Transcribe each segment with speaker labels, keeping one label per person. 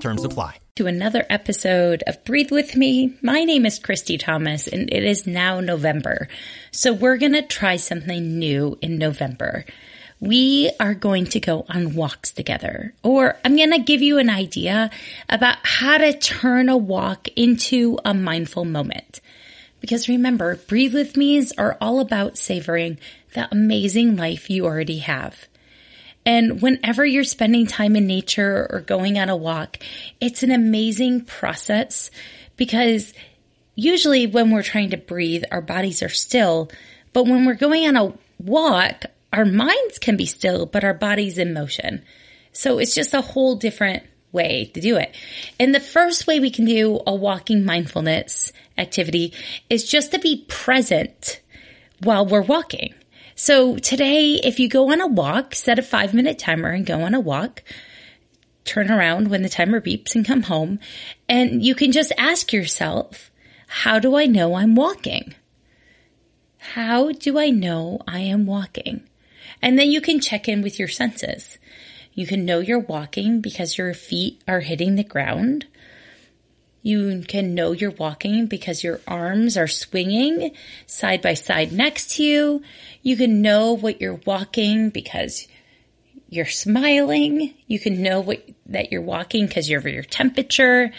Speaker 1: Terms apply.
Speaker 2: To another episode of Breathe With Me. My name is Christy Thomas, and it is now November. So we're gonna try something new in November we are going to go on walks together. Or I'm going to give you an idea about how to turn a walk into a mindful moment. Because remember, breathe with me's are all about savoring the amazing life you already have. And whenever you're spending time in nature or going on a walk, it's an amazing process because usually when we're trying to breathe, our bodies are still. But when we're going on a walk, our minds can be still, but our body's in motion. So it's just a whole different way to do it. And the first way we can do a walking mindfulness activity is just to be present while we're walking. So today, if you go on a walk, set a five minute timer and go on a walk, turn around when the timer beeps and come home. And you can just ask yourself, how do I know I'm walking? How do I know I am walking? And then you can check in with your senses. You can know you're walking because your feet are hitting the ground. You can know you're walking because your arms are swinging side by side next to you. You can know what you're walking because you're smiling. You can know what, that you're walking because of your temperature,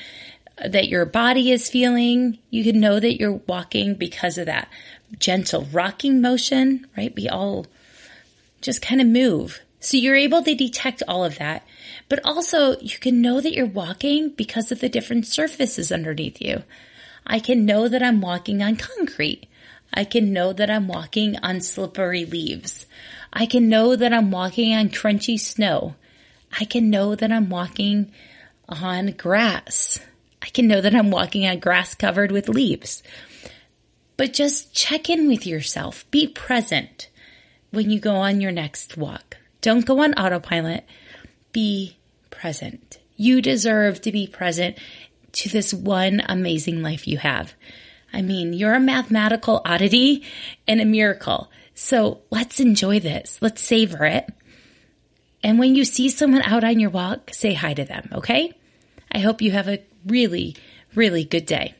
Speaker 2: that your body is feeling. You can know that you're walking because of that gentle rocking motion, right? We all just kind of move. So you're able to detect all of that, but also you can know that you're walking because of the different surfaces underneath you. I can know that I'm walking on concrete. I can know that I'm walking on slippery leaves. I can know that I'm walking on crunchy snow. I can know that I'm walking on grass. I can know that I'm walking on grass covered with leaves. But just check in with yourself. Be present when you go on your next walk. Don't go on autopilot. Be present. You deserve to be present to this one amazing life you have. I mean, you're a mathematical oddity and a miracle. So let's enjoy this. Let's savor it. And when you see someone out on your walk, say hi to them, okay? I hope you have a really, really good day.